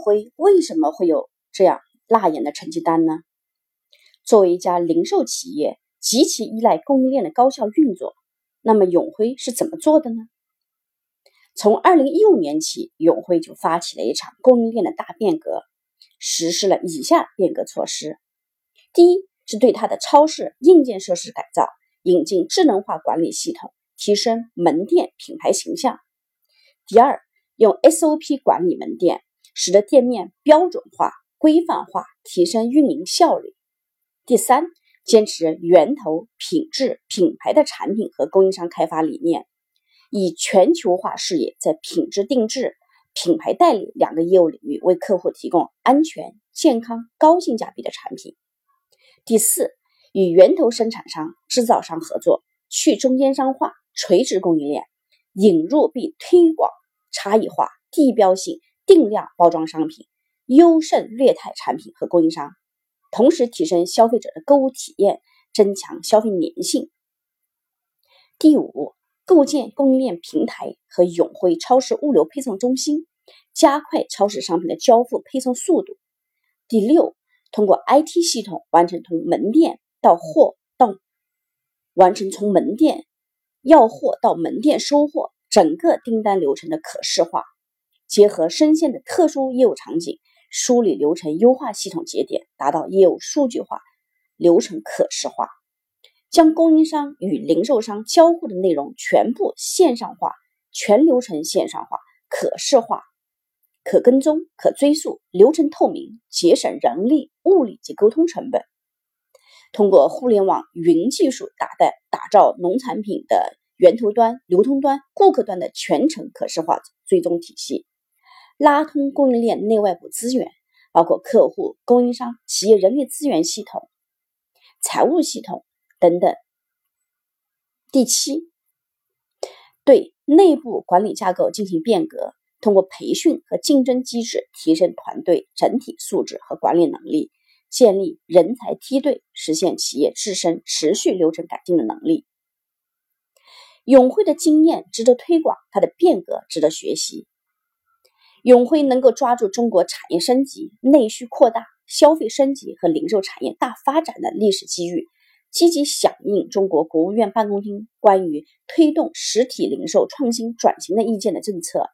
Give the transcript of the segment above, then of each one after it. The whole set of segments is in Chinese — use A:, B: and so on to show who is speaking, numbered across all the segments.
A: 辉为什么会有这样辣眼的成绩单呢？作为一家零售企业，极其依赖供应链的高效运作，那么永辉是怎么做的呢？从二零一五年起，永辉就发起了一场供应链的大变革，实施了以下变革措施：第一，是对它的超市硬件设施改造，引进智能化管理系统，提升门店品牌形象；第二，用 SOP 管理门店，使得店面标准化、规范化，提升运营效率；第三，坚持源头、品质、品牌的产品和供应商开发理念。以全球化视野，在品质定制、品牌代理两个业务领域为客户提供安全、健康、高性价比的产品。第四，与源头生产商、制造商合作，去中间商化、垂直供应链，引入并推广差异化、地标性、定量包装商品、优胜劣汰产品和供应商，同时提升消费者的购物体验，增强消费粘性。第五。构建供应链平台和永辉超市物流配送中心，加快超市商品的交付配送速度。第六，通过 IT 系统完成从门店到货到完成从门店要货到门店收货整个订单流程的可视化，结合生鲜的特殊业务场景，梳理流程优化系统节点，达到业务数据化、流程可视化。将供应商与零售商交互的内容全部线上化，全流程线上化、可视化、可跟踪、可追溯，流程透明，节省人力、物力及沟通成本。通过互联网云技术打代打造农产品的源头端、流通端、顾客端的全程可视化追踪体系，拉通供应链内外部资源，包括客户、供应商、企业人力资源系统、财务系统。等等。第七，对内部管理架构进行变革，通过培训和竞争机制提升团队整体素质和管理能力，建立人才梯队，实现企业自身持续流程改进的能力。永辉的经验值得推广，它的变革值得学习。永辉能够抓住中国产业升级、内需扩大、消费升级和零售产业大发展的历史机遇。积极响应中国国务院办公厅关于推动实体零售创新转型的意见的政策，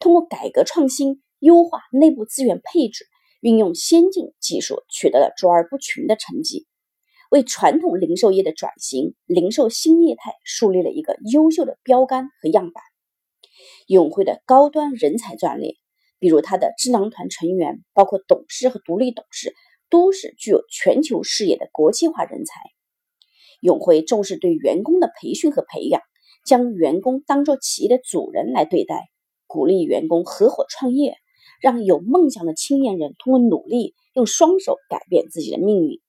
A: 通过改革创新、优化内部资源配置、运用先进技术，取得了卓而不群的成绩，为传统零售业的转型、零售新业态树立了一个优秀的标杆和样板。永辉的高端人才战略，比如他的智囊团成员，包括董事和独立董事，都是具有全球视野的国际化人才。永辉重视对员工的培训和培养，将员工当作企业的主人来对待，鼓励员工合伙创业，让有梦想的青年人通过努力用双手改变自己的命运。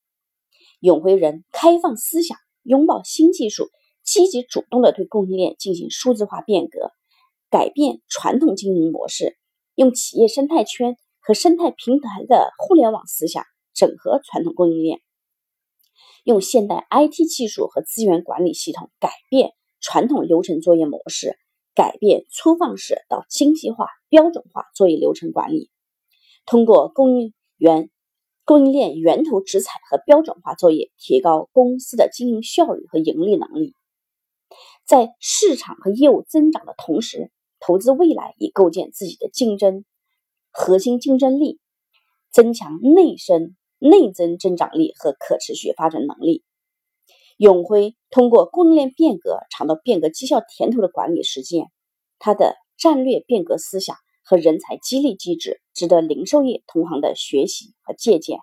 A: 永辉人开放思想，拥抱新技术，积极主动地对供应链进行数字化变革，改变传统经营模式，用企业生态圈和生态平台的互联网思想整合传统供应链。用现代 IT 技术和资源管理系统改变传统流程作业模式，改变粗放式到精细化、标准化作业流程管理。通过供应源、供应链源头直采和标准化作业，提高公司的经营效率和盈利能力。在市场和业务增长的同时，投资未来以构建自己的竞争核心竞争力，增强内生。内增增长力和可持续发展能力。永辉通过供应链变革尝到变革绩效甜头的管理实践，他的战略变革思想和人才激励机制值得零售业同行的学习和借鉴。